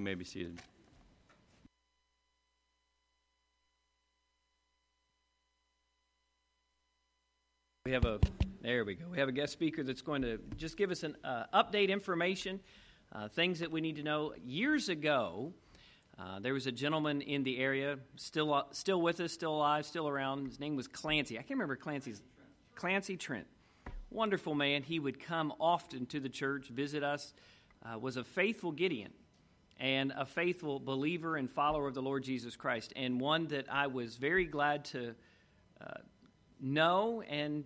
You may be seated. We have a there we go. We have a guest speaker that's going to just give us an uh, update information, uh, things that we need to know. Years ago, uh, there was a gentleman in the area, still uh, still with us, still alive, still around. His name was Clancy. I can't remember Clancy's Clancy Trent. Wonderful man. He would come often to the church, visit us. Uh, was a faithful Gideon and a faithful believer and follower of the Lord Jesus Christ, and one that I was very glad to uh, know and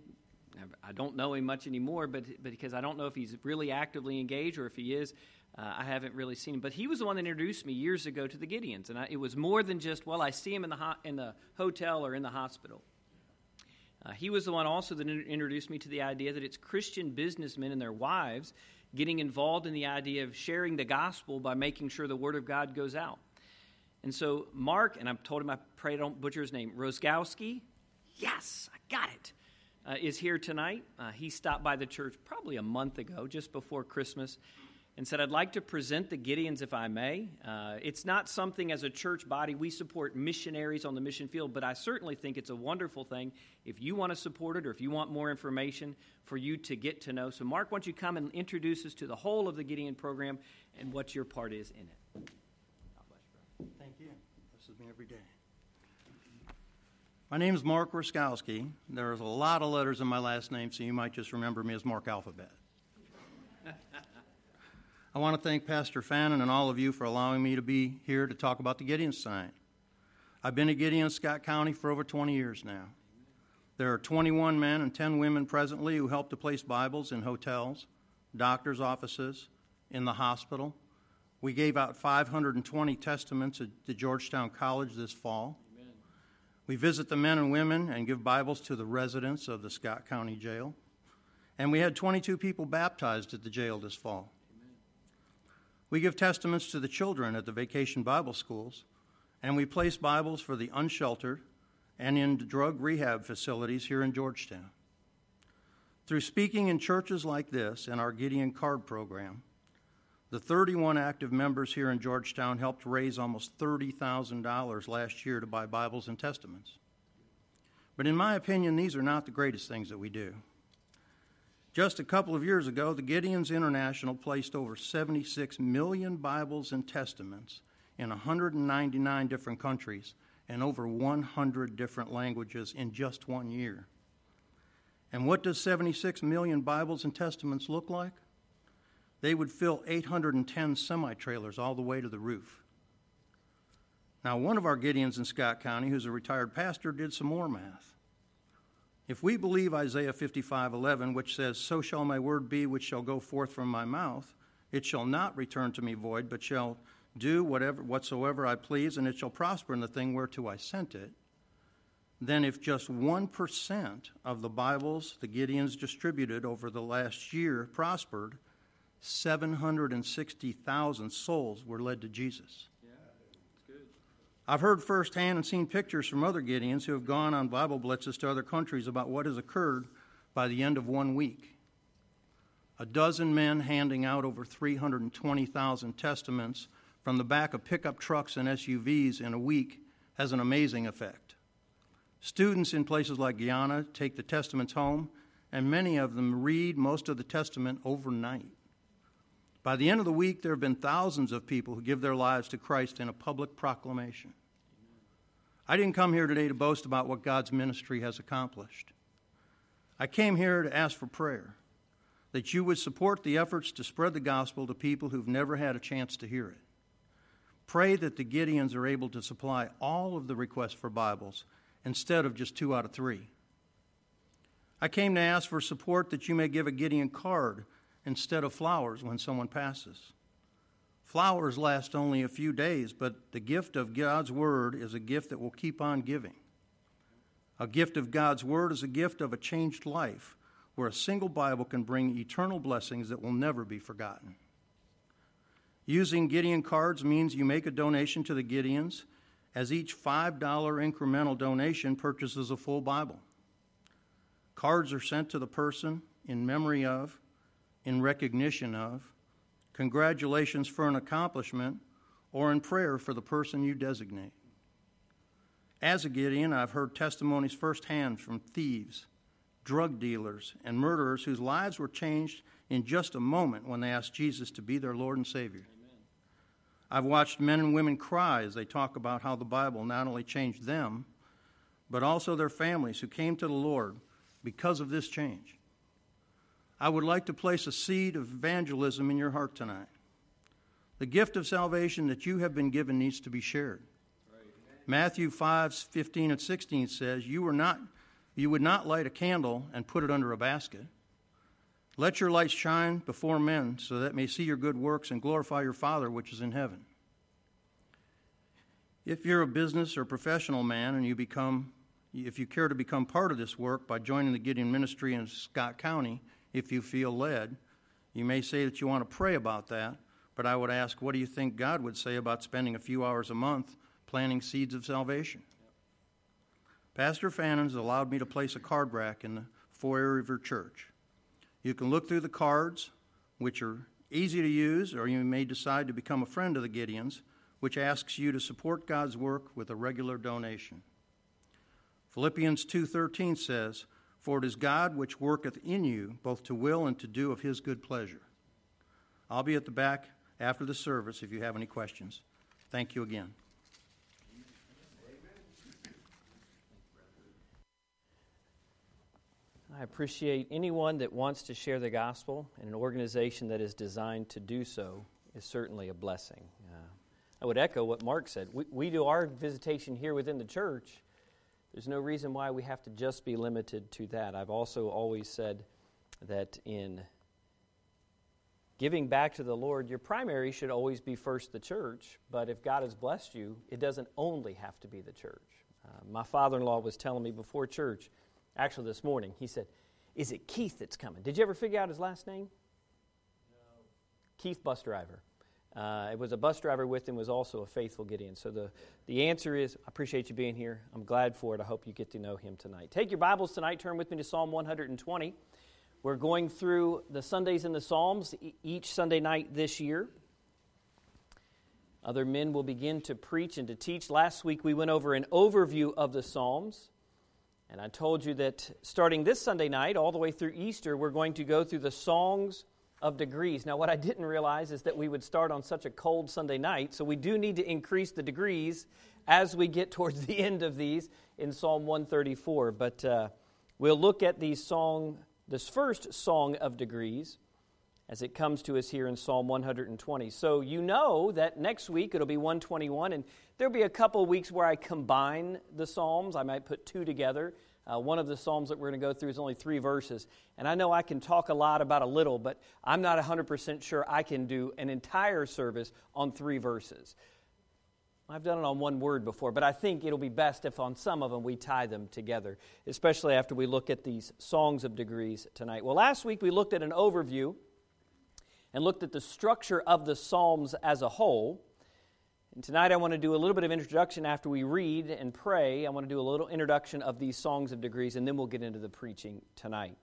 I don't know him much anymore, but, but because I don't know if he's really actively engaged or if he is, uh, I haven't really seen him. But he was the one that introduced me years ago to the Gideons, and I, it was more than just well, I see him in the ho- in the hotel or in the hospital. Uh, he was the one also that introduced me to the idea that it's Christian businessmen and their wives getting involved in the idea of sharing the gospel by making sure the word of God goes out. And so Mark, and I've told him I pray I don't butcher his name, Rosgowski. Yes, I got it. Uh, is here tonight. Uh, he stopped by the church probably a month ago, just before Christmas, and said, I'd like to present the Gideons if I may. Uh, it's not something as a church body, we support missionaries on the mission field, but I certainly think it's a wonderful thing if you want to support it or if you want more information for you to get to know. So, Mark, why don't you come and introduce us to the whole of the Gideon program and what your part is in it? Thank you. This is me every day. My name is Mark Ruskowski. There's a lot of letters in my last name, so you might just remember me as Mark Alphabet. I want to thank Pastor Fannin and all of you for allowing me to be here to talk about the Gideon sign. I've been at Gideon Scott County for over 20 years now. There are 21 men and 10 women presently who help to place Bibles in hotels, doctors' offices, in the hospital. We gave out 520 testaments at the Georgetown College this fall. Amen. We visit the men and women and give Bibles to the residents of the Scott County Jail. And we had 22 people baptized at the jail this fall. We give testaments to the children at the vacation Bible schools, and we place Bibles for the unsheltered and in drug rehab facilities here in Georgetown. Through speaking in churches like this and our Gideon Card program, the 31 active members here in Georgetown helped raise almost $30,000 last year to buy Bibles and Testaments. But in my opinion, these are not the greatest things that we do. Just a couple of years ago, the Gideons International placed over 76 million Bibles and Testaments in 199 different countries and over 100 different languages in just one year. And what does 76 million Bibles and Testaments look like? They would fill 810 semi trailers all the way to the roof. Now, one of our Gideons in Scott County, who's a retired pastor, did some more math. If we believe Isaiah 55:11, which says, "So shall my word be which shall go forth from my mouth, it shall not return to me void, but shall do whatever whatsoever I please, and it shall prosper in the thing whereto I sent it." Then if just 1% of the Bibles the Gideons distributed over the last year prospered, 760,000 souls were led to Jesus. I've heard firsthand and seen pictures from other Gideons who have gone on Bible blitzes to other countries about what has occurred by the end of one week. A dozen men handing out over 320,000 testaments from the back of pickup trucks and SUVs in a week has an amazing effect. Students in places like Guyana take the testaments home, and many of them read most of the testament overnight. By the end of the week, there have been thousands of people who give their lives to Christ in a public proclamation. I didn't come here today to boast about what God's ministry has accomplished. I came here to ask for prayer, that you would support the efforts to spread the gospel to people who've never had a chance to hear it. Pray that the Gideons are able to supply all of the requests for Bibles instead of just two out of three. I came to ask for support that you may give a Gideon card instead of flowers when someone passes. Flowers last only a few days, but the gift of God's Word is a gift that will keep on giving. A gift of God's Word is a gift of a changed life, where a single Bible can bring eternal blessings that will never be forgotten. Using Gideon cards means you make a donation to the Gideons, as each $5 incremental donation purchases a full Bible. Cards are sent to the person in memory of in recognition of, congratulations for an accomplishment, or in prayer for the person you designate. As a Gideon, I've heard testimonies firsthand from thieves, drug dealers, and murderers whose lives were changed in just a moment when they asked Jesus to be their Lord and Savior. Amen. I've watched men and women cry as they talk about how the Bible not only changed them, but also their families who came to the Lord because of this change. I would like to place a seed of evangelism in your heart tonight. The gift of salvation that you have been given needs to be shared. Matthew 5, 15 and 16 says, you, were not, you would not light a candle and put it under a basket. Let your light shine before men so that may see your good works and glorify your Father which is in heaven. If you're a business or professional man and you become if you care to become part of this work by joining the Gideon Ministry in Scott County, if you feel led, you may say that you want to pray about that, but I would ask, what do you think God would say about spending a few hours a month planting seeds of salvation? Pastor Fannon's allowed me to place a card rack in the foyer of your church. You can look through the cards, which are easy to use, or you may decide to become a friend of the Gideons, which asks you to support God's work with a regular donation. Philippians 2:13 says, "For it is God which worketh in you both to will and to do of his good pleasure." I'll be at the back after the service if you have any questions. Thank you again. I appreciate anyone that wants to share the gospel, and an organization that is designed to do so is certainly a blessing. Uh, I would echo what Mark said. We, we do our visitation here within the church there's no reason why we have to just be limited to that. I've also always said that in giving back to the Lord, your primary should always be first the church, but if God has blessed you, it doesn't only have to be the church. Uh, my father in law was telling me before church, actually this morning, he said, Is it Keith that's coming? Did you ever figure out his last name? No. Keith Bus Driver. Uh, it was a bus driver with him, was also a faithful Gideon. So the, the answer is, I appreciate you being here. I'm glad for it. I hope you get to know him tonight. Take your Bibles tonight, turn with me to Psalm 120. We're going through the Sundays in the Psalms each Sunday night this year. Other men will begin to preach and to teach. Last week we went over an overview of the Psalms. And I told you that starting this Sunday night, all the way through Easter, we're going to go through the songs of degrees. Now, what I didn't realize is that we would start on such a cold Sunday night, so we do need to increase the degrees as we get towards the end of these in Psalm 134. But uh, we'll look at these song, this first song of degrees as it comes to us here in Psalm 120. So you know that next week it'll be 121, and there'll be a couple weeks where I combine the Psalms. I might put two together. Uh, one of the Psalms that we're going to go through is only three verses. And I know I can talk a lot about a little, but I'm not 100% sure I can do an entire service on three verses. I've done it on one word before, but I think it'll be best if on some of them we tie them together, especially after we look at these songs of degrees tonight. Well, last week we looked at an overview and looked at the structure of the Psalms as a whole. And tonight I want to do a little bit of introduction after we read and pray. I want to do a little introduction of these songs of degrees, and then we'll get into the preaching tonight.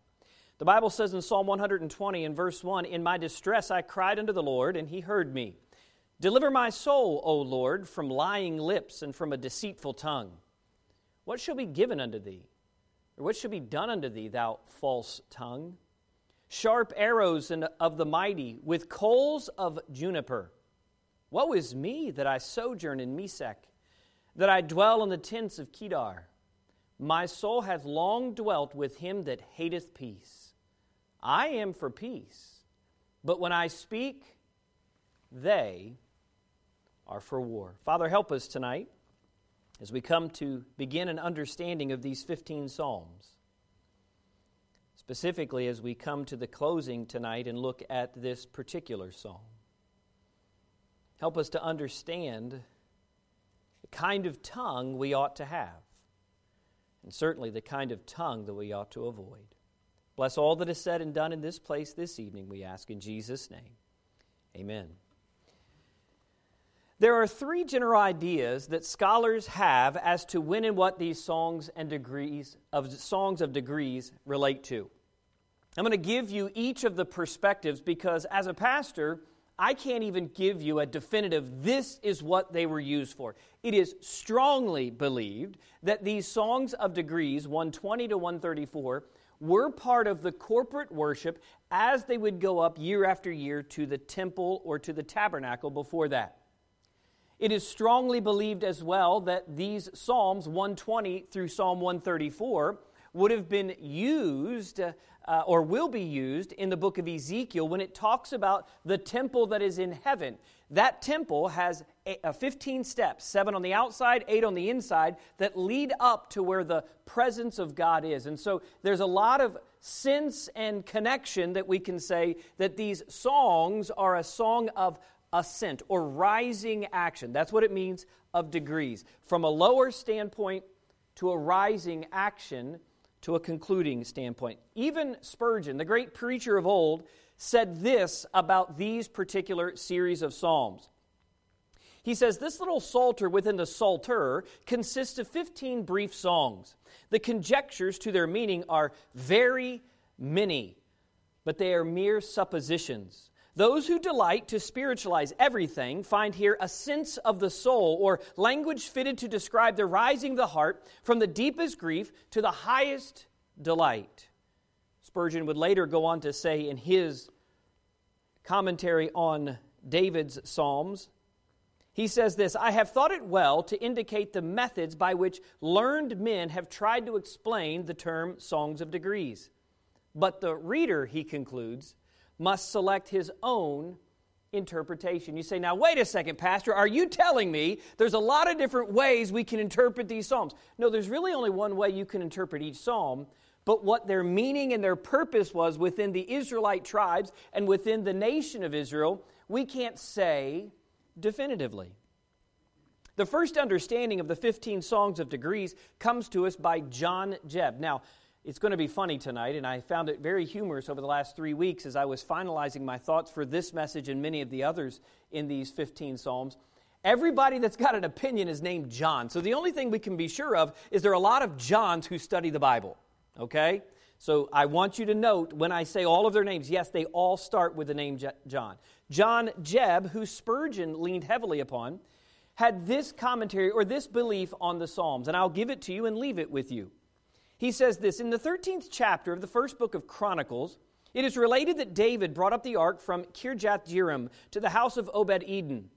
The Bible says in Psalm 120 in verse 1 In my distress I cried unto the Lord, and he heard me. Deliver my soul, O Lord, from lying lips and from a deceitful tongue. What shall be given unto thee? Or what shall be done unto thee, thou false tongue? Sharp arrows of the mighty, with coals of juniper. Woe is me that I sojourn in Mesech, that I dwell in the tents of Kedar. My soul hath long dwelt with him that hateth peace. I am for peace, but when I speak, they are for war. Father, help us tonight as we come to begin an understanding of these 15 Psalms. Specifically, as we come to the closing tonight and look at this particular psalm. Help us to understand the kind of tongue we ought to have, and certainly the kind of tongue that we ought to avoid. Bless all that is said and done in this place this evening, we ask in Jesus' name. Amen. There are three general ideas that scholars have as to when and what these songs and degrees of songs of degrees relate to. I'm going to give you each of the perspectives because as a pastor, I can't even give you a definitive, this is what they were used for. It is strongly believed that these songs of degrees, 120 to 134, were part of the corporate worship as they would go up year after year to the temple or to the tabernacle before that. It is strongly believed as well that these Psalms 120 through Psalm 134 would have been used uh, uh, or will be used in the book of Ezekiel when it talks about the temple that is in heaven. That temple has a, a 15 steps, seven on the outside, eight on the inside, that lead up to where the presence of God is. And so there's a lot of sense and connection that we can say that these songs are a song of ascent or rising action. That's what it means of degrees. From a lower standpoint to a rising action to a concluding standpoint. Even Spurgeon, the great preacher of old, said this about these particular series of Psalms. He says, This little psalter within the Psalter consists of 15 brief songs. The conjectures to their meaning are very many, but they are mere suppositions. Those who delight to spiritualize everything find here a sense of the soul, or language fitted to describe the rising of the heart from the deepest grief to the highest delight. Spurgeon would later go on to say in his commentary on David's Psalms, he says this I have thought it well to indicate the methods by which learned men have tried to explain the term songs of degrees. But the reader, he concludes, must select his own interpretation. You say, now, wait a second, Pastor, are you telling me there's a lot of different ways we can interpret these Psalms? No, there's really only one way you can interpret each Psalm, but what their meaning and their purpose was within the Israelite tribes and within the nation of Israel, we can't say definitively. The first understanding of the 15 Songs of Degrees comes to us by John Jebb. Now, it's going to be funny tonight, and I found it very humorous over the last three weeks as I was finalizing my thoughts for this message and many of the others in these 15 Psalms. Everybody that's got an opinion is named John. So the only thing we can be sure of is there are a lot of Johns who study the Bible. Okay? So I want you to note when I say all of their names, yes, they all start with the name John. John Jebb, who Spurgeon leaned heavily upon, had this commentary or this belief on the Psalms, and I'll give it to you and leave it with you. He says this In the 13th chapter of the first book of Chronicles, it is related that David brought up the ark from Kirjath Jearim to the house of Obed Edom.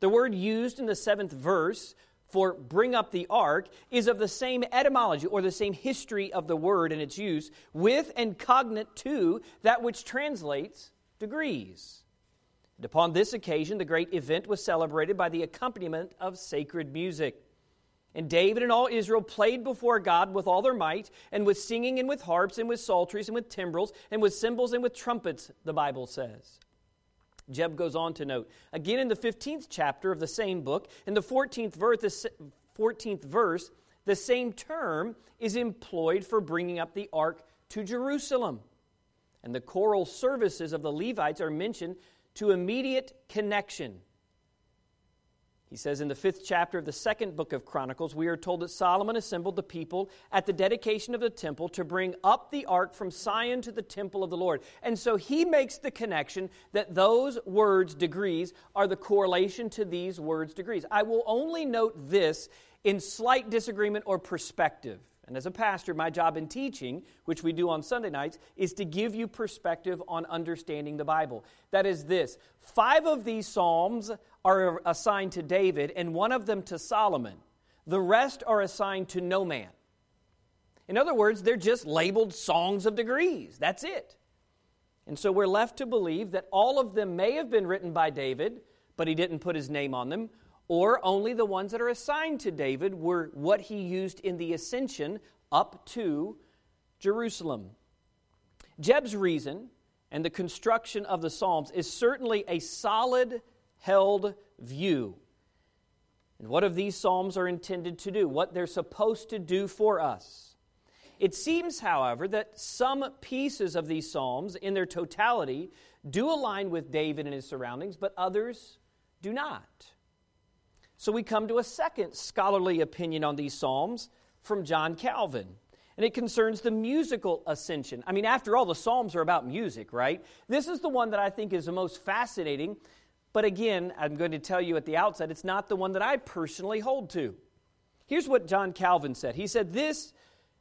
The word used in the seventh verse for bring up the ark is of the same etymology or the same history of the word and its use, with and cognate to that which translates degrees. And upon this occasion, the great event was celebrated by the accompaniment of sacred music. And David and all Israel played before God with all their might, and with singing, and with harps, and with psalteries, and with timbrels, and with cymbals, and with trumpets, the Bible says. Jebb goes on to note, again in the 15th chapter of the same book, in the 14th verse, 14th verse the same term is employed for bringing up the ark to Jerusalem. And the choral services of the Levites are mentioned to immediate connection he says in the fifth chapter of the second book of Chronicles, we are told that Solomon assembled the people at the dedication of the temple to bring up the ark from Zion to the temple of the Lord. And so he makes the connection that those words, degrees, are the correlation to these words, degrees. I will only note this in slight disagreement or perspective. And as a pastor, my job in teaching, which we do on Sunday nights, is to give you perspective on understanding the Bible. That is this five of these Psalms are assigned to David, and one of them to Solomon. The rest are assigned to no man. In other words, they're just labeled songs of degrees. That's it. And so we're left to believe that all of them may have been written by David, but he didn't put his name on them, or only the ones that are assigned to David were what he used in the ascension up to Jerusalem. Jebb's reason and the construction of the Psalms is certainly a solid held view. And what of these Psalms are intended to do, what they're supposed to do for us. It seems, however, that some pieces of these Psalms, in their totality, do align with David and his surroundings, but others do not. So we come to a second scholarly opinion on these Psalms from John Calvin. and it concerns the musical ascension. I mean, after all, the Psalms are about music, right? This is the one that I think is the most fascinating, but again, I'm going to tell you at the outset, it's not the one that I personally hold to. Here's what John Calvin said He said, This,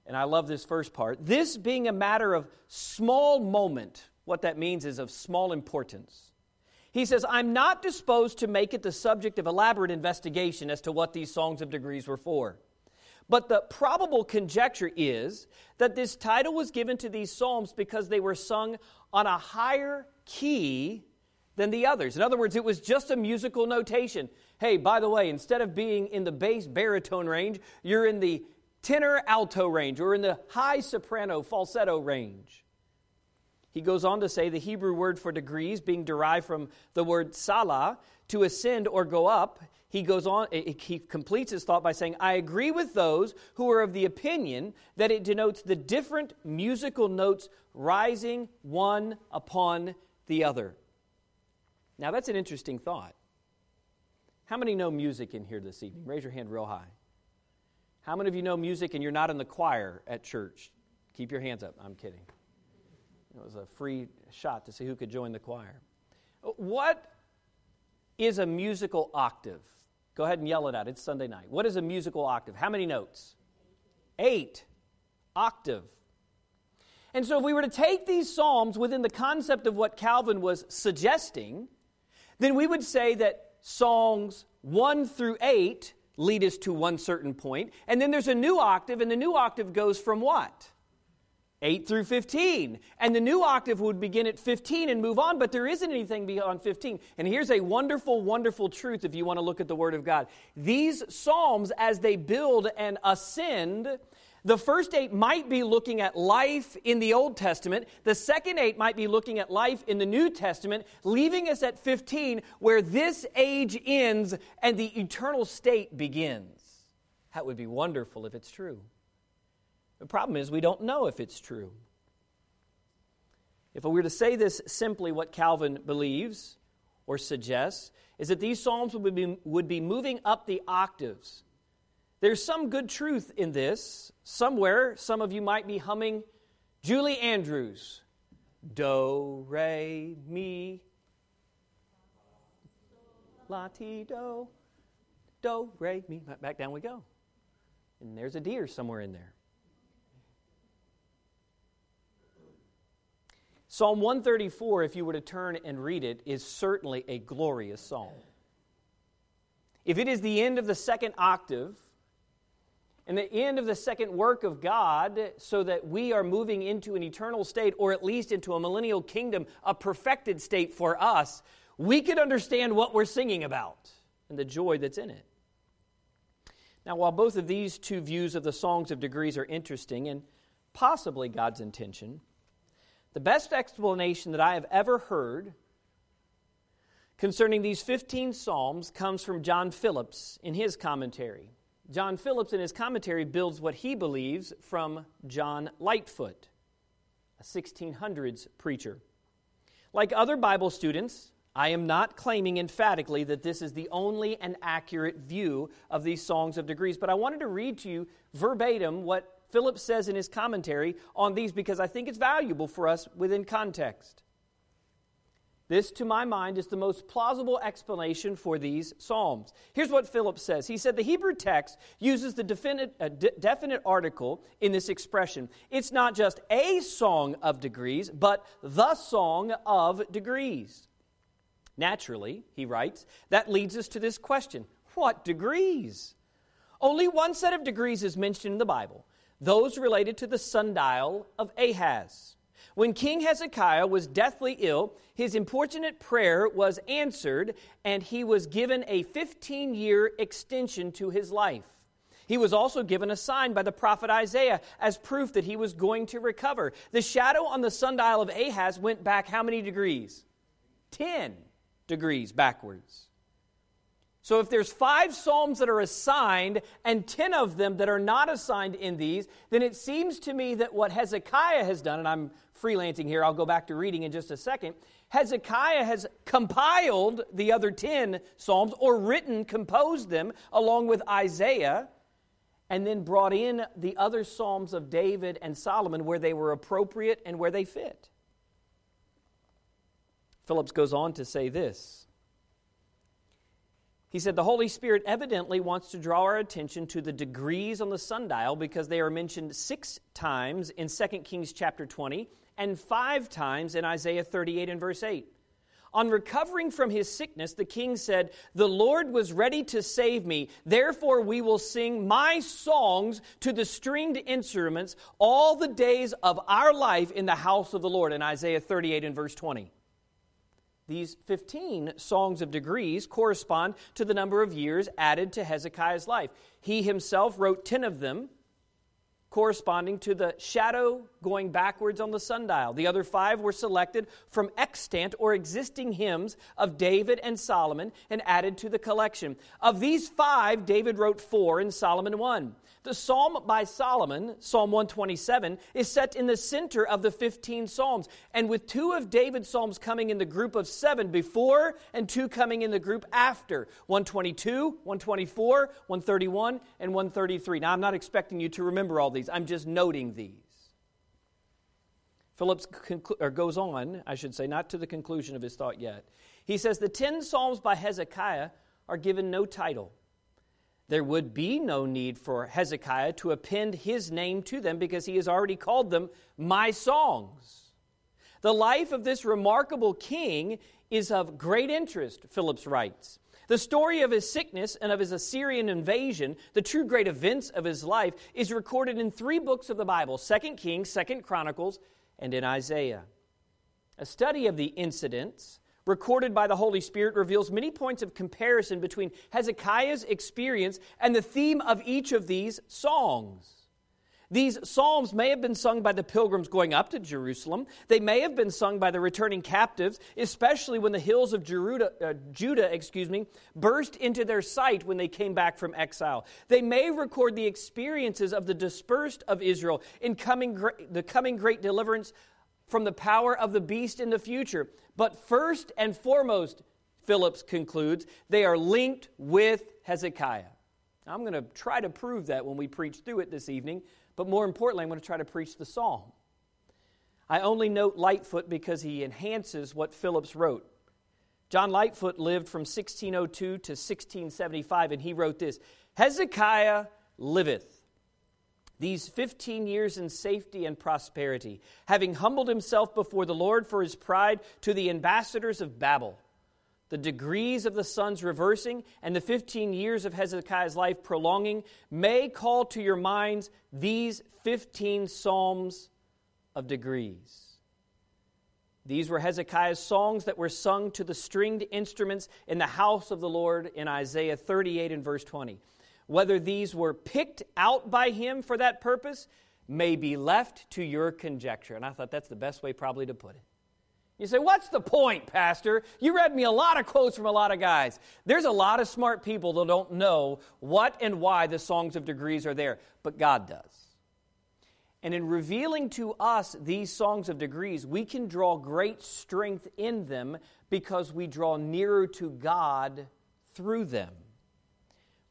and I love this first part, this being a matter of small moment, what that means is of small importance. He says, I'm not disposed to make it the subject of elaborate investigation as to what these songs of degrees were for. But the probable conjecture is that this title was given to these psalms because they were sung on a higher key than the others. In other words, it was just a musical notation. Hey, by the way, instead of being in the bass baritone range, you're in the tenor alto range or in the high soprano falsetto range. He goes on to say the Hebrew word for degrees, being derived from the word salah, to ascend or go up, he goes on, eh, eh, he completes his thought by saying, I agree with those who are of the opinion that it denotes the different musical notes rising one upon the other. Now, that's an interesting thought. How many know music in here this evening? Raise your hand real high. How many of you know music and you're not in the choir at church? Keep your hands up. I'm kidding. It was a free shot to see who could join the choir. What is a musical octave? Go ahead and yell it out. It's Sunday night. What is a musical octave? How many notes? Eight. Octave. And so, if we were to take these Psalms within the concept of what Calvin was suggesting, then we would say that songs 1 through 8 lead us to one certain point, and then there's a new octave, and the new octave goes from what? 8 through 15. And the new octave would begin at 15 and move on, but there isn't anything beyond 15. And here's a wonderful, wonderful truth if you want to look at the Word of God. These Psalms, as they build and ascend, the first eight might be looking at life in the Old Testament. The second eight might be looking at life in the New Testament, leaving us at 15, where this age ends and the eternal state begins. That would be wonderful if it's true. The problem is, we don't know if it's true. If we were to say this simply, what Calvin believes or suggests is that these psalms would be, would be moving up the octaves. There's some good truth in this. Somewhere, some of you might be humming Julie Andrews. Do, re, mi, la, ti, do. Do, re, mi. Back down we go. And there's a deer somewhere in there. Psalm 134, if you were to turn and read it, is certainly a glorious psalm. If it is the end of the second octave and the end of the second work of God, so that we are moving into an eternal state, or at least into a millennial kingdom, a perfected state for us, we could understand what we're singing about and the joy that's in it. Now, while both of these two views of the songs of degrees are interesting and possibly God's intention, the best explanation that I have ever heard concerning these 15 Psalms comes from John Phillips in his commentary. John Phillips, in his commentary, builds what he believes from John Lightfoot, a 1600s preacher. Like other Bible students, I am not claiming emphatically that this is the only and accurate view of these songs of degrees, but I wanted to read to you verbatim what Phillips says in his commentary on these because I think it's valuable for us within context. This, to my mind, is the most plausible explanation for these Psalms. Here's what Philip says He said the Hebrew text uses the definite, uh, definite article in this expression. It's not just a song of degrees, but the song of degrees. Naturally, he writes, that leads us to this question What degrees? Only one set of degrees is mentioned in the Bible those related to the sundial of Ahaz. When King Hezekiah was deathly ill, his importunate prayer was answered, and he was given a 15 year extension to his life. He was also given a sign by the prophet Isaiah as proof that he was going to recover. The shadow on the sundial of Ahaz went back how many degrees? 10 degrees backwards. So if there's five psalms that are assigned and 10 of them that are not assigned in these, then it seems to me that what Hezekiah has done, and I'm freelancing here, I'll go back to reading in just a second. Hezekiah has compiled the other 10 psalms or written, composed them along with Isaiah. and then brought in the other Psalms of David and Solomon where they were appropriate and where they fit. Phillips goes on to say this. He said, The Holy Spirit evidently wants to draw our attention to the degrees on the sundial because they are mentioned six times in 2 Kings chapter 20 and five times in Isaiah 38 and verse 8. On recovering from his sickness, the king said, The Lord was ready to save me. Therefore, we will sing my songs to the stringed instruments all the days of our life in the house of the Lord. In Isaiah 38 and verse 20. These 15 songs of degrees correspond to the number of years added to Hezekiah's life. He himself wrote 10 of them corresponding to the shadow going backwards on the sundial. The other five were selected from extant or existing hymns of David and Solomon and added to the collection. Of these five, David wrote four and Solomon one. The psalm by Solomon, Psalm 127, is set in the center of the 15 psalms, and with two of David's psalms coming in the group of seven before and two coming in the group after 122, 124, 131, and 133. Now, I'm not expecting you to remember all these, I'm just noting these. Phillips conclu- goes on, I should say, not to the conclusion of his thought yet. He says the 10 psalms by Hezekiah are given no title there would be no need for Hezekiah to append his name to them because he has already called them my songs. The life of this remarkable king is of great interest, Phillips writes. The story of his sickness and of his Assyrian invasion, the true great events of his life, is recorded in three books of the Bible 2 Kings, 2 Chronicles, and in Isaiah. A study of the incidents recorded by the Holy Spirit reveals many points of comparison between Hezekiah's experience and the theme of each of these songs. These psalms may have been sung by the pilgrims going up to Jerusalem. They may have been sung by the returning captives, especially when the hills of Judah, uh, Judah excuse me, burst into their sight when they came back from exile. They may record the experiences of the dispersed of Israel in coming, the coming great deliverance from the power of the beast in the future. But first and foremost, Phillips concludes, they are linked with Hezekiah. Now, I'm going to try to prove that when we preach through it this evening, but more importantly, I'm going to try to preach the psalm. I only note Lightfoot because he enhances what Phillips wrote. John Lightfoot lived from 1602 to 1675, and he wrote this Hezekiah liveth these 15 years in safety and prosperity, having humbled himself before the Lord for his pride to the ambassadors of Babel. The degrees of the sun's reversing and the 15 years of Hezekiah's life prolonging may call to your minds these 15 psalms of degrees. These were Hezekiah's songs that were sung to the stringed instruments in the house of the Lord in Isaiah 38 and verse 20. Whether these were picked out by him for that purpose may be left to your conjecture. And I thought that's the best way, probably, to put it. You say, What's the point, Pastor? You read me a lot of quotes from a lot of guys. There's a lot of smart people that don't know what and why the songs of degrees are there, but God does. And in revealing to us these songs of degrees, we can draw great strength in them because we draw nearer to God through them.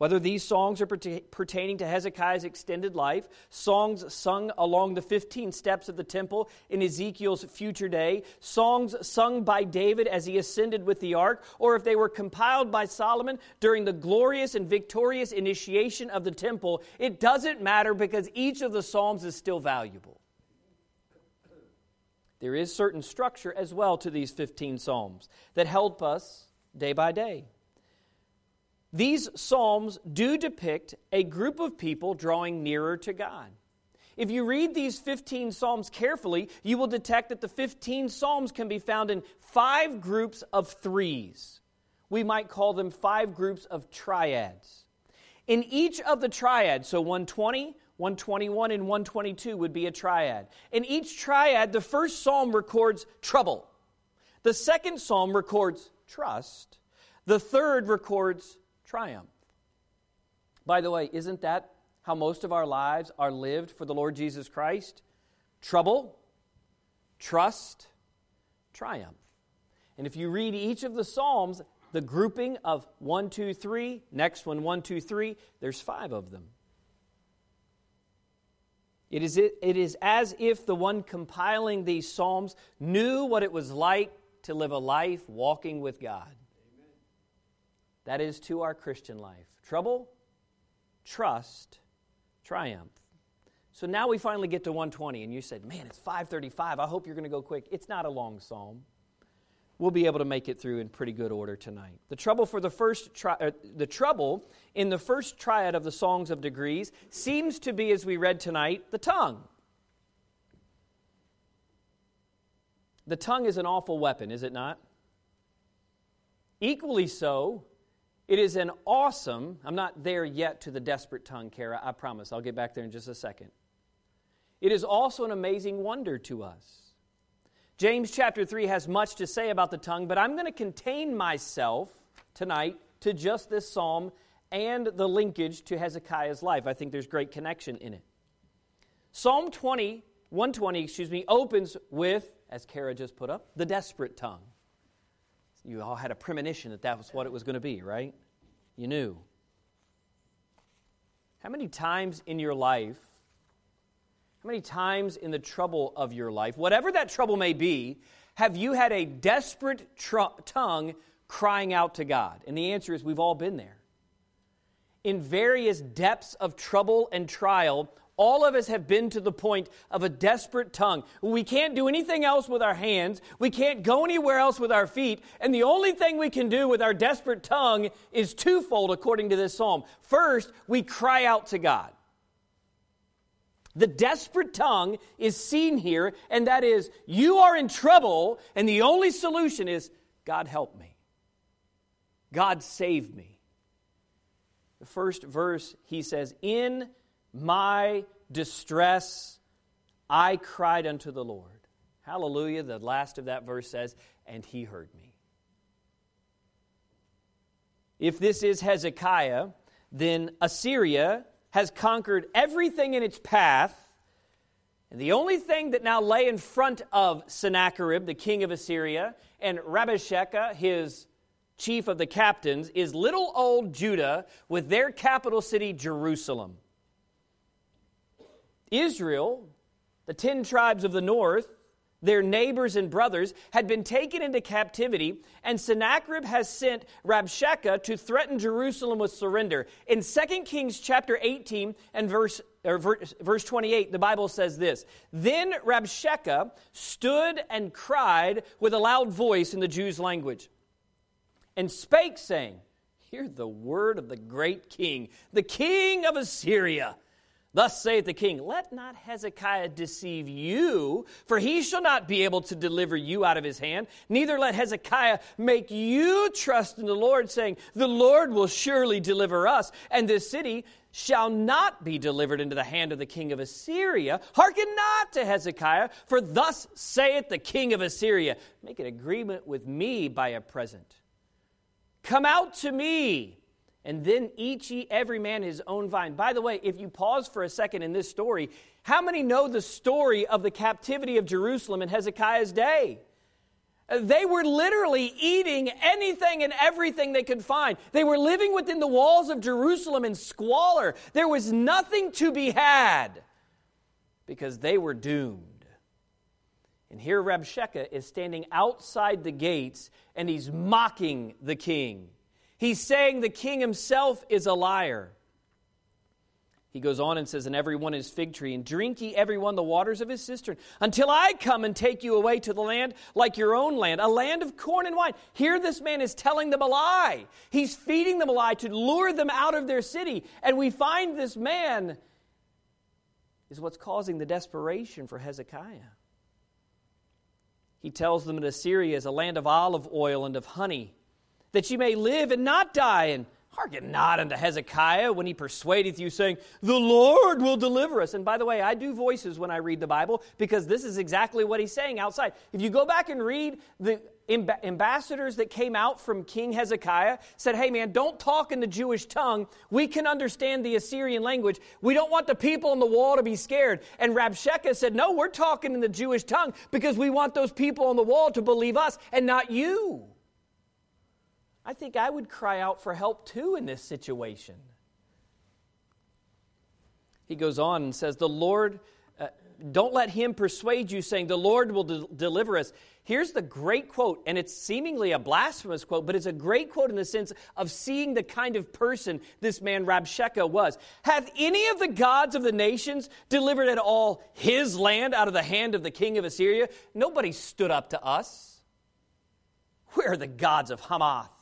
Whether these songs are pertaining to Hezekiah's extended life, songs sung along the 15 steps of the temple in Ezekiel's future day, songs sung by David as he ascended with the ark, or if they were compiled by Solomon during the glorious and victorious initiation of the temple, it doesn't matter because each of the psalms is still valuable. There is certain structure as well to these 15 psalms that help us day by day. These Psalms do depict a group of people drawing nearer to God. If you read these 15 Psalms carefully, you will detect that the 15 Psalms can be found in five groups of threes. We might call them five groups of triads. In each of the triads, so 120, 121, and 122 would be a triad. In each triad, the first psalm records trouble, the second psalm records trust, the third records triumph. By the way, isn't that how most of our lives are lived for the Lord Jesus Christ? Trouble, trust, triumph. And if you read each of the Psalms, the grouping of one, two, three, next one, one, two, three, there's five of them. It is, it, is as if the one compiling these Psalms knew what it was like to live a life walking with God. That is to our Christian life trouble, trust, triumph. So now we finally get to 120, and you said, Man, it's 535. I hope you're going to go quick. It's not a long psalm we'll be able to make it through in pretty good order tonight. The trouble for the first tri- uh, the trouble in the first triad of the songs of degrees seems to be as we read tonight, the tongue. The tongue is an awful weapon, is it not? Equally so, it is an awesome, I'm not there yet to the desperate tongue, Kara, I promise. I'll get back there in just a second. It is also an amazing wonder to us. James chapter 3 has much to say about the tongue, but I'm going to contain myself tonight to just this psalm and the linkage to Hezekiah's life. I think there's great connection in it. Psalm 20, 120, excuse me, opens with, as Kara just put up, the desperate tongue. You all had a premonition that that was what it was going to be, right? You knew. How many times in your life how many times in the trouble of your life, whatever that trouble may be, have you had a desperate tr- tongue crying out to God? And the answer is we've all been there. In various depths of trouble and trial, all of us have been to the point of a desperate tongue. We can't do anything else with our hands. We can't go anywhere else with our feet. And the only thing we can do with our desperate tongue is twofold, according to this psalm. First, we cry out to God. The desperate tongue is seen here, and that is, you are in trouble, and the only solution is, God help me. God save me. The first verse, he says, In my distress, I cried unto the Lord. Hallelujah. The last of that verse says, And he heard me. If this is Hezekiah, then Assyria has conquered everything in its path. And the only thing that now lay in front of Sennacherib, the king of Assyria, and Rabshakeh, his chief of the captains, is little old Judah with their capital city, Jerusalem. Israel, the ten tribes of the north, their neighbors and brothers, had been taken into captivity, and Sennacherib has sent Rabshakeh to threaten Jerusalem with surrender. In 2 Kings chapter 18 and verse, verse, verse 28, the Bible says this Then Rabshakeh stood and cried with a loud voice in the Jews' language, and spake, saying, Hear the word of the great king, the king of Assyria. Thus saith the king, Let not Hezekiah deceive you, for he shall not be able to deliver you out of his hand. Neither let Hezekiah make you trust in the Lord, saying, The Lord will surely deliver us, and this city shall not be delivered into the hand of the king of Assyria. Hearken not to Hezekiah, for thus saith the king of Assyria Make an agreement with me by a present. Come out to me and then each ye every man his own vine. By the way, if you pause for a second in this story, how many know the story of the captivity of Jerusalem in Hezekiah's day? They were literally eating anything and everything they could find. They were living within the walls of Jerusalem in squalor. There was nothing to be had because they were doomed. And here Rabshakeh is standing outside the gates and he's mocking the king. He's saying the king himself is a liar. He goes on and says, And every one his fig tree, and drink ye every one the waters of his cistern, until I come and take you away to the land like your own land, a land of corn and wine. Here, this man is telling them a lie. He's feeding them a lie to lure them out of their city. And we find this man is what's causing the desperation for Hezekiah. He tells them that Assyria is a land of olive oil and of honey that ye may live and not die. And hearken not unto Hezekiah when he persuadeth you, saying, The Lord will deliver us. And by the way, I do voices when I read the Bible because this is exactly what he's saying outside. If you go back and read the ambassadors that came out from King Hezekiah said, Hey man, don't talk in the Jewish tongue. We can understand the Assyrian language. We don't want the people on the wall to be scared. And Rabshakeh said, No, we're talking in the Jewish tongue because we want those people on the wall to believe us and not you. I think I would cry out for help too in this situation. He goes on and says, The Lord uh, don't let him persuade you, saying, The Lord will de- deliver us. Here's the great quote, and it's seemingly a blasphemous quote, but it's a great quote in the sense of seeing the kind of person this man Rabshakeh was. Hath any of the gods of the nations delivered at all his land out of the hand of the king of Assyria? Nobody stood up to us. Where are the gods of Hamath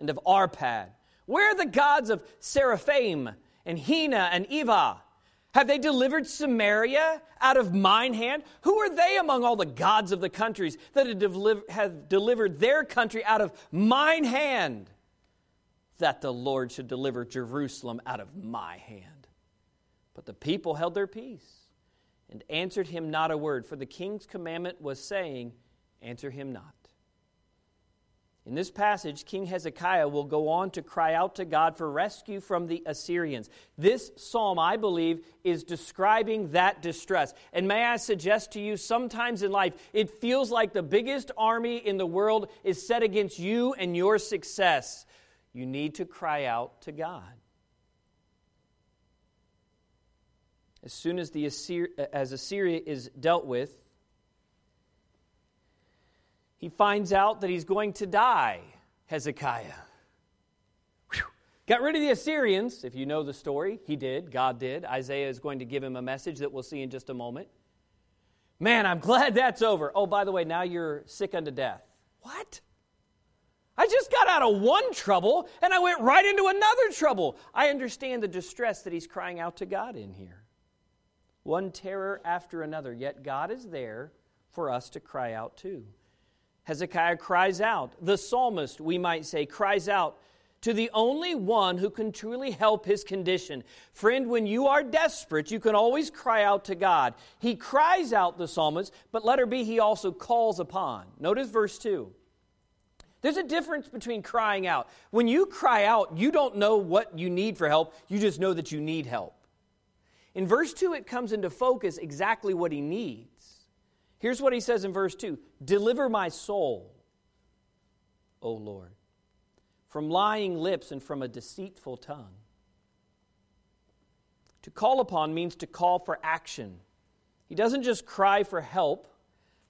and of Arpad? Where are the gods of Sepharvaim and Hena and Ivah? Have they delivered Samaria out of mine hand? Who are they among all the gods of the countries that have delivered their country out of mine hand? That the Lord should deliver Jerusalem out of my hand. But the people held their peace and answered him not a word, for the king's commandment was saying, Answer him not. In this passage, King Hezekiah will go on to cry out to God for rescue from the Assyrians. This psalm, I believe, is describing that distress. And may I suggest to you, sometimes in life, it feels like the biggest army in the world is set against you and your success. You need to cry out to God. As soon as, the Assyri- as Assyria is dealt with, he finds out that he's going to die, Hezekiah. Whew. Got rid of the Assyrians, if you know the story. He did, God did. Isaiah is going to give him a message that we'll see in just a moment. Man, I'm glad that's over. Oh, by the way, now you're sick unto death. What? I just got out of one trouble and I went right into another trouble. I understand the distress that he's crying out to God in here. One terror after another, yet God is there for us to cry out too. Hezekiah cries out. The psalmist, we might say, cries out to the only one who can truly help his condition. Friend, when you are desperate, you can always cry out to God. He cries out, the psalmist, but letter B, he also calls upon. Notice verse 2. There's a difference between crying out. When you cry out, you don't know what you need for help, you just know that you need help. In verse 2, it comes into focus exactly what he needs. Here's what he says in verse 2 Deliver my soul, O Lord, from lying lips and from a deceitful tongue. To call upon means to call for action. He doesn't just cry for help,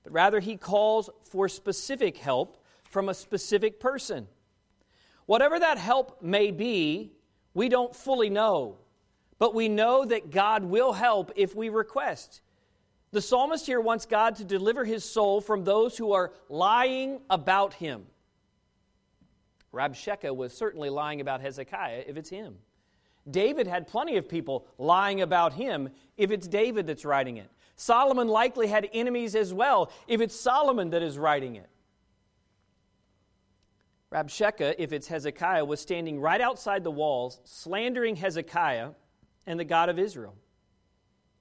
but rather he calls for specific help from a specific person. Whatever that help may be, we don't fully know, but we know that God will help if we request. The psalmist here wants God to deliver his soul from those who are lying about him. Rabshakeh was certainly lying about Hezekiah if it's him. David had plenty of people lying about him if it's David that's writing it. Solomon likely had enemies as well if it's Solomon that is writing it. Rabshakeh, if it's Hezekiah, was standing right outside the walls, slandering Hezekiah and the God of Israel.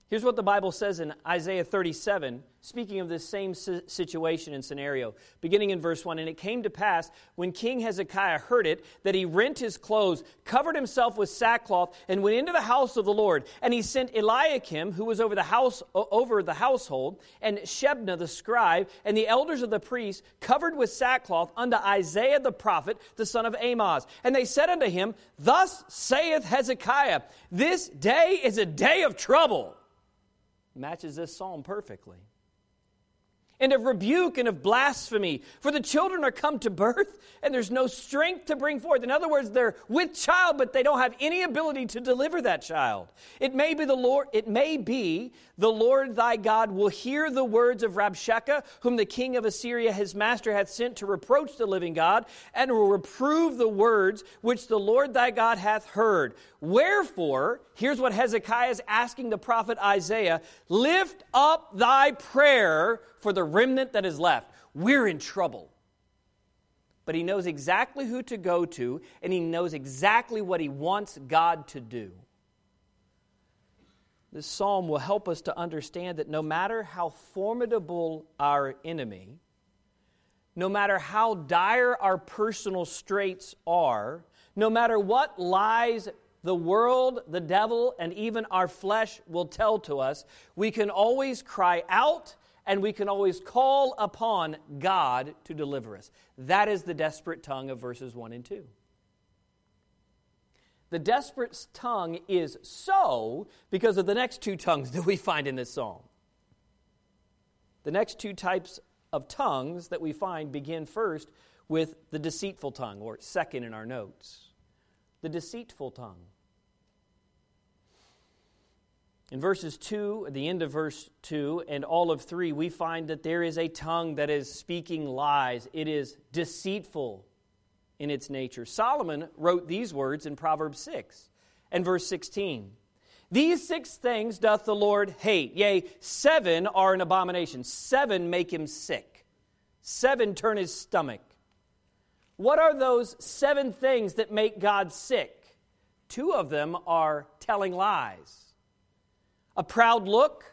Here's what the Bible says in Isaiah 37, speaking of this same situation and scenario, beginning in verse 1. And it came to pass, when King Hezekiah heard it, that he rent his clothes, covered himself with sackcloth, and went into the house of the Lord. And he sent Eliakim, who was over the house over the household, and Shebna the scribe, and the elders of the priests, covered with sackcloth, unto Isaiah the prophet, the son of Amoz. And they said unto him, Thus saith Hezekiah, This day is a day of trouble matches this psalm perfectly. And of rebuke and of blasphemy, for the children are come to birth, and there's no strength to bring forth. In other words, they're with child, but they don't have any ability to deliver that child. It may be the Lord, it may be the Lord thy God will hear the words of Rabshakeh, whom the king of Assyria his master hath sent to reproach the living God, and will reprove the words which the Lord thy God hath heard. Wherefore, here's what Hezekiah is asking the prophet Isaiah lift up thy prayer for the remnant that is left. We're in trouble. But he knows exactly who to go to, and he knows exactly what he wants God to do. This psalm will help us to understand that no matter how formidable our enemy, no matter how dire our personal straits are, no matter what lies the world, the devil, and even our flesh will tell to us, we can always cry out and we can always call upon God to deliver us. That is the desperate tongue of verses 1 and 2. The desperate tongue is so because of the next two tongues that we find in this psalm. The next two types of tongues that we find begin first with the deceitful tongue, or second in our notes. The deceitful tongue. In verses 2, at the end of verse 2 and all of 3, we find that there is a tongue that is speaking lies. It is deceitful in its nature. Solomon wrote these words in Proverbs 6 and verse 16. These six things doth the Lord hate. Yea, seven are an abomination. Seven make him sick. Seven turn his stomach. What are those seven things that make God sick? Two of them are telling lies a proud look,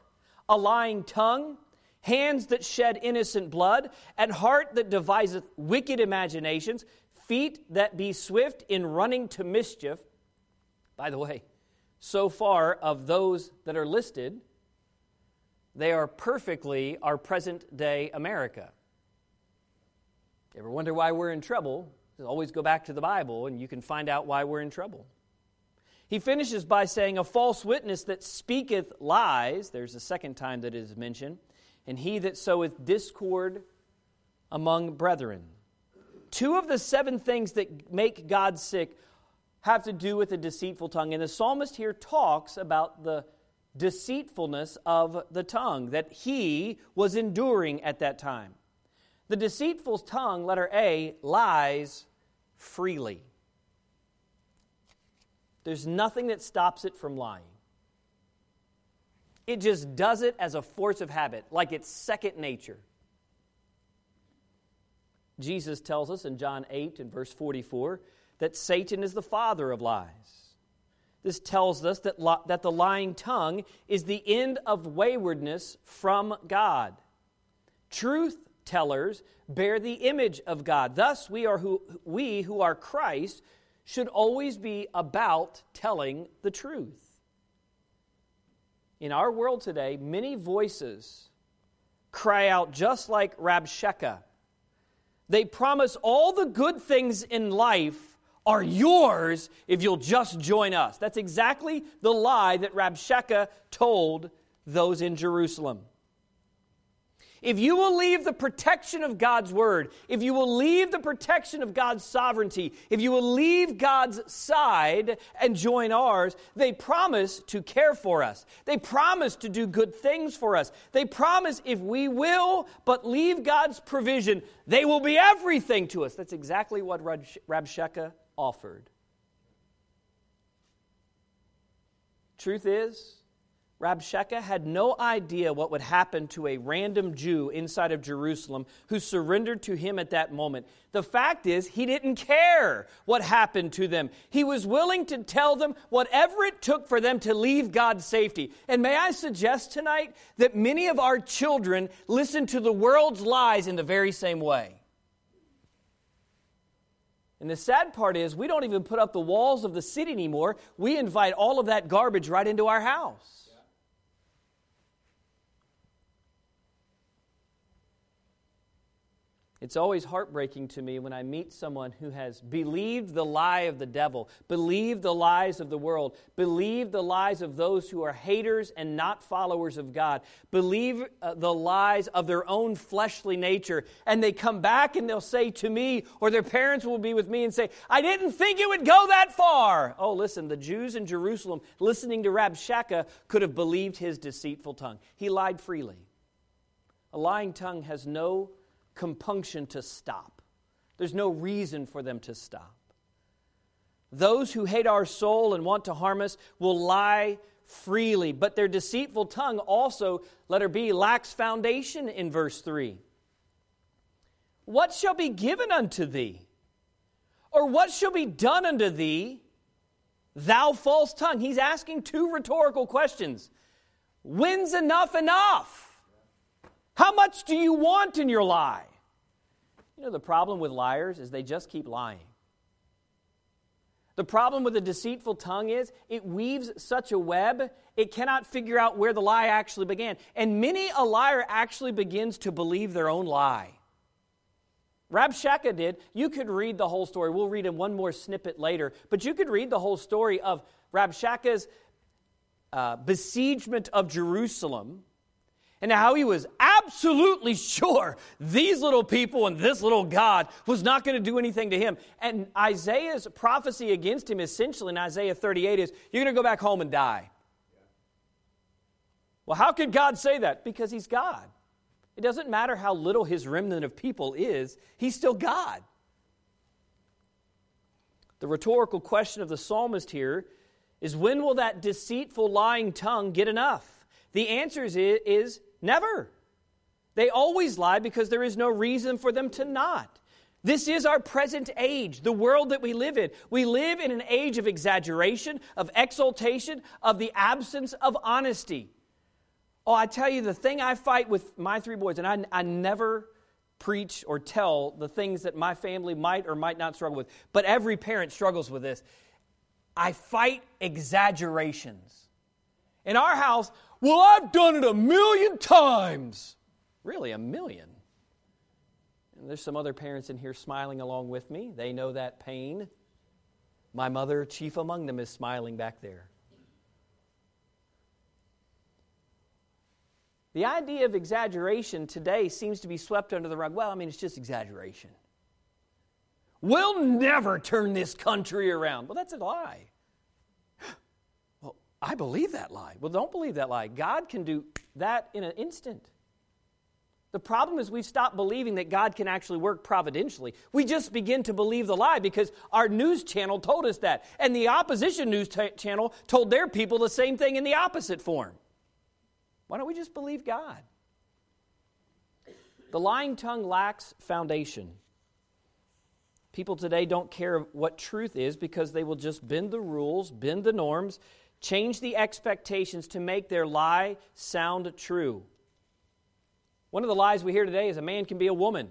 a lying tongue, hands that shed innocent blood, and heart that deviseth wicked imaginations, feet that be swift in running to mischief. By the way, so far of those that are listed, they are perfectly our present day America. Ever wonder why we're in trouble? Always go back to the Bible and you can find out why we're in trouble. He finishes by saying, A false witness that speaketh lies, there's a second time that it is mentioned, and he that soweth discord among brethren. Two of the seven things that make God sick have to do with a deceitful tongue. And the psalmist here talks about the deceitfulness of the tongue that he was enduring at that time. The deceitful tongue, letter A, lies freely. There's nothing that stops it from lying. It just does it as a force of habit, like it's second nature. Jesus tells us in John 8 and verse 44 that Satan is the father of lies. This tells us that, that the lying tongue is the end of waywardness from God. Truth tellers bear the image of God. Thus, we, are who, we who are Christ should always be about telling the truth. In our world today, many voices cry out just like Rabshakeh. They promise all the good things in life are yours if you'll just join us. That's exactly the lie that Rabshakeh told those in Jerusalem if you will leave the protection of God's word, if you will leave the protection of God's sovereignty, if you will leave God's side and join ours, they promise to care for us. They promise to do good things for us. They promise if we will but leave God's provision, they will be everything to us. That's exactly what Rabshakeh offered. Truth is, Rabshakeh had no idea what would happen to a random Jew inside of Jerusalem who surrendered to him at that moment. The fact is, he didn't care what happened to them. He was willing to tell them whatever it took for them to leave God's safety. And may I suggest tonight that many of our children listen to the world's lies in the very same way. And the sad part is, we don't even put up the walls of the city anymore. We invite all of that garbage right into our house. It's always heartbreaking to me when I meet someone who has believed the lie of the devil, believed the lies of the world, believed the lies of those who are haters and not followers of God, believe uh, the lies of their own fleshly nature, and they come back and they'll say to me, or their parents will be with me and say, I didn't think it would go that far. Oh, listen, the Jews in Jerusalem, listening to Rabshakeh, could have believed his deceitful tongue. He lied freely. A lying tongue has no compunction to stop. There's no reason for them to stop. Those who hate our soul and want to harm us will lie freely, but their deceitful tongue also, let her be, lacks foundation in verse 3. What shall be given unto thee? Or what shall be done unto thee, thou false tongue? He's asking two rhetorical questions. When's enough enough? How much do you want in your lie? You know, the problem with liars is they just keep lying. The problem with a deceitful tongue is it weaves such a web, it cannot figure out where the lie actually began. And many a liar actually begins to believe their own lie. Rabshakeh did. You could read the whole story. We'll read in one more snippet later. But you could read the whole story of Rabshakeh's uh, besiegement of Jerusalem and how he was absolutely sure these little people and this little God was not going to do anything to him. And Isaiah's prophecy against him, essentially in Isaiah 38, is you're going to go back home and die. Well, how could God say that? Because he's God. It doesn't matter how little his remnant of people is, he's still God. The rhetorical question of the psalmist here is when will that deceitful, lying tongue get enough? The answer is, is never. They always lie because there is no reason for them to not. This is our present age, the world that we live in. We live in an age of exaggeration, of exaltation, of the absence of honesty. Oh, I tell you, the thing I fight with my three boys, and I, I never preach or tell the things that my family might or might not struggle with, but every parent struggles with this. I fight exaggerations. In our house, well, I've done it a million times. Really, a million. And there's some other parents in here smiling along with me. They know that pain. My mother, chief among them, is smiling back there. The idea of exaggeration today seems to be swept under the rug. Well, I mean, it's just exaggeration. We'll never turn this country around. Well, that's a lie. Well, I believe that lie. Well, don't believe that lie. God can do that in an instant. The problem is we've stopped believing that God can actually work providentially. We just begin to believe the lie because our news channel told us that. And the opposition news t- channel told their people the same thing in the opposite form. Why don't we just believe God? The lying tongue lacks foundation. People today don't care what truth is because they will just bend the rules, bend the norms, change the expectations to make their lie sound true. One of the lies we hear today is a man can be a woman.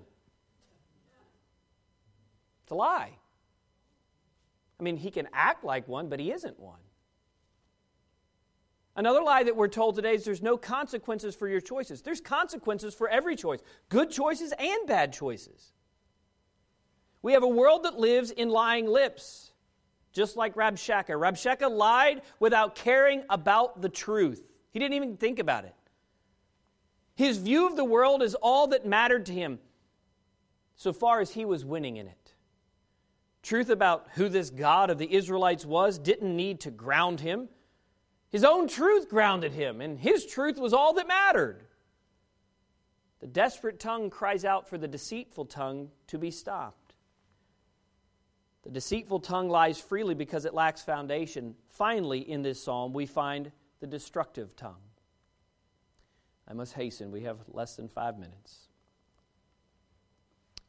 It's a lie. I mean, he can act like one, but he isn't one. Another lie that we're told today is there's no consequences for your choices. There's consequences for every choice, good choices and bad choices. We have a world that lives in lying lips, just like Rabshakeh. Rabshakeh lied without caring about the truth, he didn't even think about it. His view of the world is all that mattered to him, so far as he was winning in it. Truth about who this God of the Israelites was didn't need to ground him. His own truth grounded him, and his truth was all that mattered. The desperate tongue cries out for the deceitful tongue to be stopped. The deceitful tongue lies freely because it lacks foundation. Finally, in this psalm, we find the destructive tongue. I must hasten, we have less than five minutes.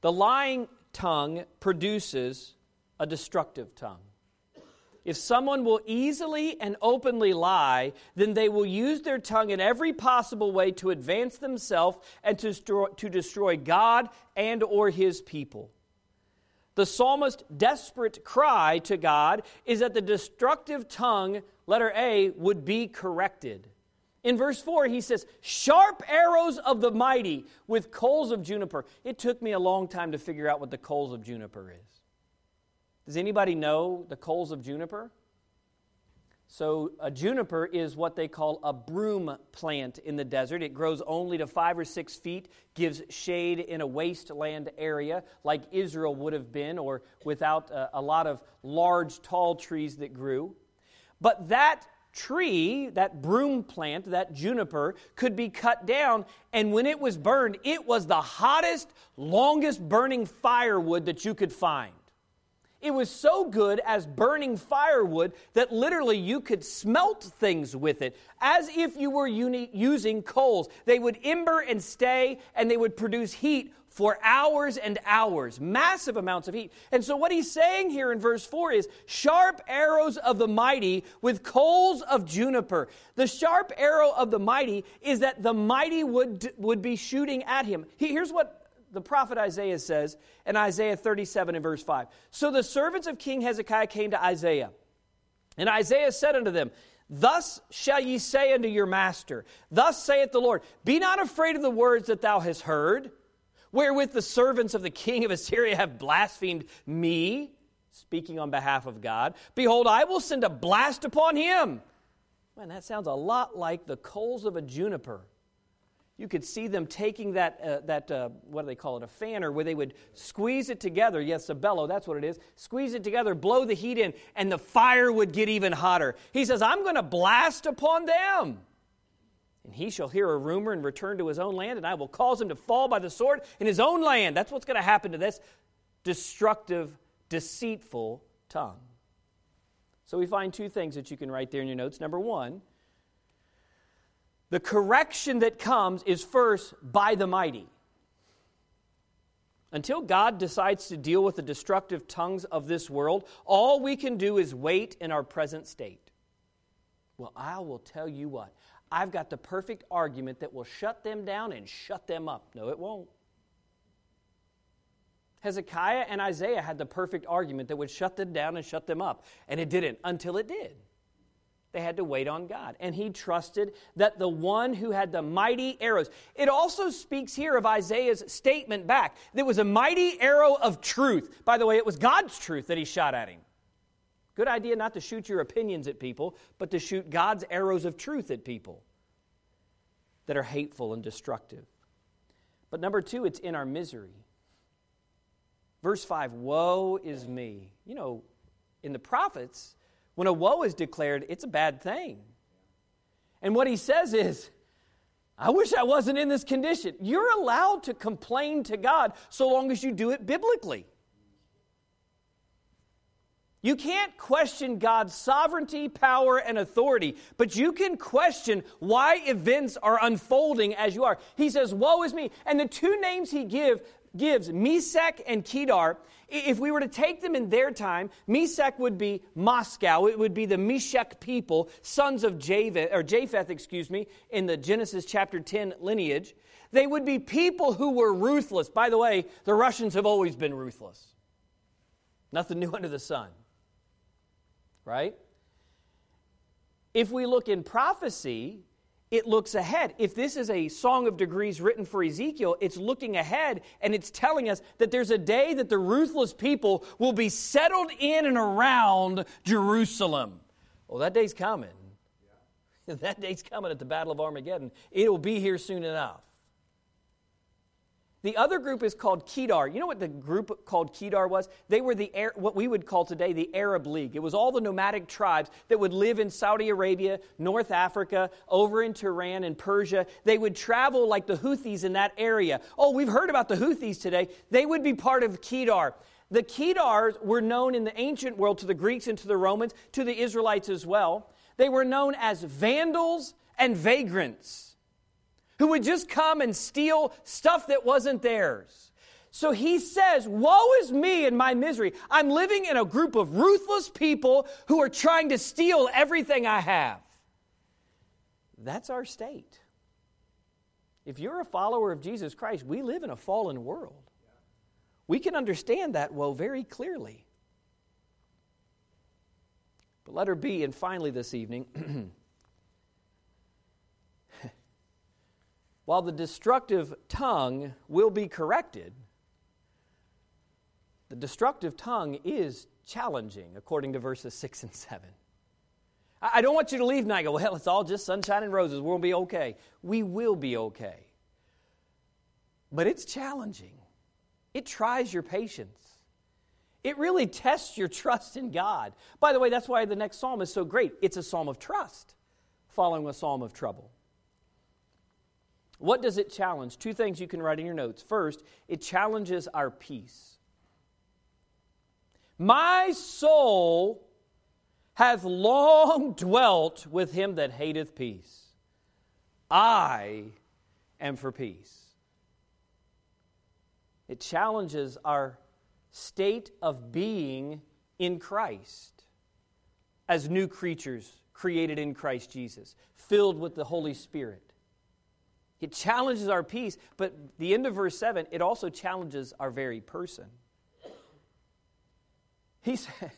The lying tongue produces a destructive tongue. If someone will easily and openly lie, then they will use their tongue in every possible way to advance themselves and to destroy, to destroy God and or his people. The psalmist's desperate cry to God is that the destructive tongue, letter A, would be corrected. In verse 4, he says, Sharp arrows of the mighty with coals of juniper. It took me a long time to figure out what the coals of juniper is. Does anybody know the coals of juniper? So, a juniper is what they call a broom plant in the desert. It grows only to five or six feet, gives shade in a wasteland area like Israel would have been, or without a, a lot of large, tall trees that grew. But that tree, that broom plant, that juniper, could be cut down, and when it was burned, it was the hottest, longest burning firewood that you could find. It was so good as burning firewood that literally you could smelt things with it as if you were uni- using coals. They would ember and stay, and they would produce heat for hours and hours, massive amounts of heat. And so, what he's saying here in verse 4 is sharp arrows of the mighty with coals of juniper. The sharp arrow of the mighty is that the mighty would, would be shooting at him. Here's what the prophet Isaiah says in Isaiah 37 and verse 5. So the servants of King Hezekiah came to Isaiah, and Isaiah said unto them, Thus shall ye say unto your master, Thus saith the Lord, Be not afraid of the words that thou hast heard, wherewith the servants of the king of Assyria have blasphemed me, speaking on behalf of God. Behold, I will send a blast upon him. Man, that sounds a lot like the coals of a juniper you could see them taking that, uh, that uh, what do they call it, a fanner, where they would squeeze it together. Yes, a bellow, that's what it is. Squeeze it together, blow the heat in, and the fire would get even hotter. He says, I'm going to blast upon them. And he shall hear a rumor and return to his own land, and I will cause him to fall by the sword in his own land. That's what's going to happen to this destructive, deceitful tongue. So we find two things that you can write there in your notes. Number one, the correction that comes is first by the mighty. Until God decides to deal with the destructive tongues of this world, all we can do is wait in our present state. Well, I will tell you what, I've got the perfect argument that will shut them down and shut them up. No, it won't. Hezekiah and Isaiah had the perfect argument that would shut them down and shut them up, and it didn't until it did. They had to wait on God. And he trusted that the one who had the mighty arrows. It also speaks here of Isaiah's statement back. There was a mighty arrow of truth. By the way, it was God's truth that he shot at him. Good idea not to shoot your opinions at people, but to shoot God's arrows of truth at people that are hateful and destructive. But number two, it's in our misery. Verse 5 Woe is me. You know, in the prophets, when a woe is declared, it's a bad thing. And what he says is, I wish I wasn't in this condition. You're allowed to complain to God so long as you do it biblically. You can't question God's sovereignty, power, and authority, but you can question why events are unfolding as you are. He says, Woe is me. And the two names he give, gives, Meshech and Kedar, if we were to take them in their time, Meshech would be Moscow. It would be the Meshech people, sons of Japheth, or Japheth, excuse me, in the Genesis chapter 10 lineage. They would be people who were ruthless. By the way, the Russians have always been ruthless. Nothing new under the sun. Right? If we look in prophecy, it looks ahead. If this is a song of degrees written for Ezekiel, it's looking ahead and it's telling us that there's a day that the ruthless people will be settled in and around Jerusalem. Well, that day's coming. That day's coming at the Battle of Armageddon. It'll be here soon enough. The other group is called Kedar. You know what the group called Kedar was? They were the what we would call today the Arab League. It was all the nomadic tribes that would live in Saudi Arabia, North Africa, over in Tehran and Persia. They would travel like the Houthis in that area. Oh, we've heard about the Houthis today. They would be part of Kedar. The Kedars were known in the ancient world to the Greeks and to the Romans, to the Israelites as well. They were known as vandals and vagrants who would just come and steal stuff that wasn't theirs. So he says, Woe is me and my misery. I'm living in a group of ruthless people who are trying to steal everything I have. That's our state. If you're a follower of Jesus Christ, we live in a fallen world. We can understand that woe very clearly. But let her be, and finally this evening, While the destructive tongue will be corrected, the destructive tongue is challenging, according to verses 6 and 7. I don't want you to leave and go, well, it's all just sunshine and roses. We'll be okay. We will be okay. But it's challenging, it tries your patience. It really tests your trust in God. By the way, that's why the next psalm is so great. It's a psalm of trust, following a psalm of trouble. What does it challenge? Two things you can write in your notes. First, it challenges our peace. My soul hath long dwelt with him that hateth peace. I am for peace. It challenges our state of being in Christ as new creatures created in Christ Jesus, filled with the Holy Spirit. It challenges our peace, but the end of verse 7, it also challenges our very person. He said,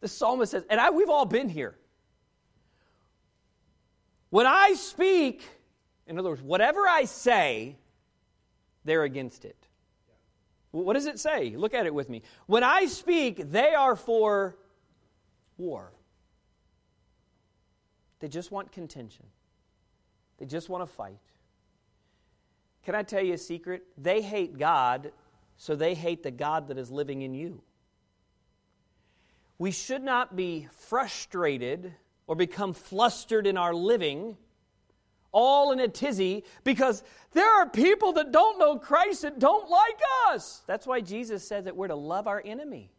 the psalmist says, and I, we've all been here. When I speak, in other words, whatever I say, they're against it. What does it say? Look at it with me. When I speak, they are for war. They just want contention, they just want to fight. Can I tell you a secret? They hate God, so they hate the God that is living in you. We should not be frustrated or become flustered in our living, all in a tizzy, because there are people that don't know Christ that don't like us. That's why Jesus said that we're to love our enemy.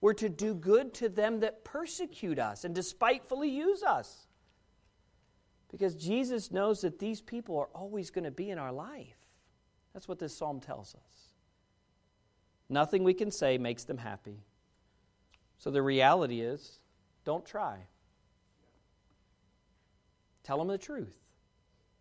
We're to do good to them that persecute us and despitefully use us. Because Jesus knows that these people are always going to be in our life. That's what this psalm tells us. Nothing we can say makes them happy. So the reality is don't try. Tell them the truth.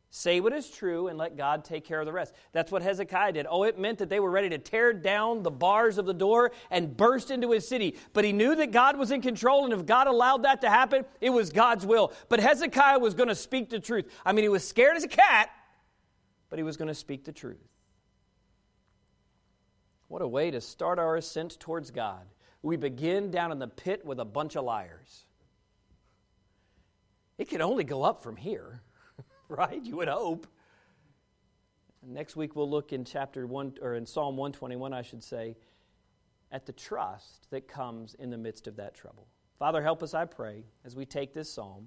Say what is true and let God take care of the rest. That's what Hezekiah did. Oh, it meant that they were ready to tear down the bars of the door and burst into his city. But he knew that God was in control, and if God allowed that to happen, it was God's will. But Hezekiah was going to speak the truth. I mean, he was scared as a cat, but he was going to speak the truth. What a way to start our ascent towards God. We begin down in the pit with a bunch of liars. It can only go up from here. right? You would hope. Next week we'll look in chapter 1 or in Psalm 121 I should say at the trust that comes in the midst of that trouble. Father help us I pray as we take this psalm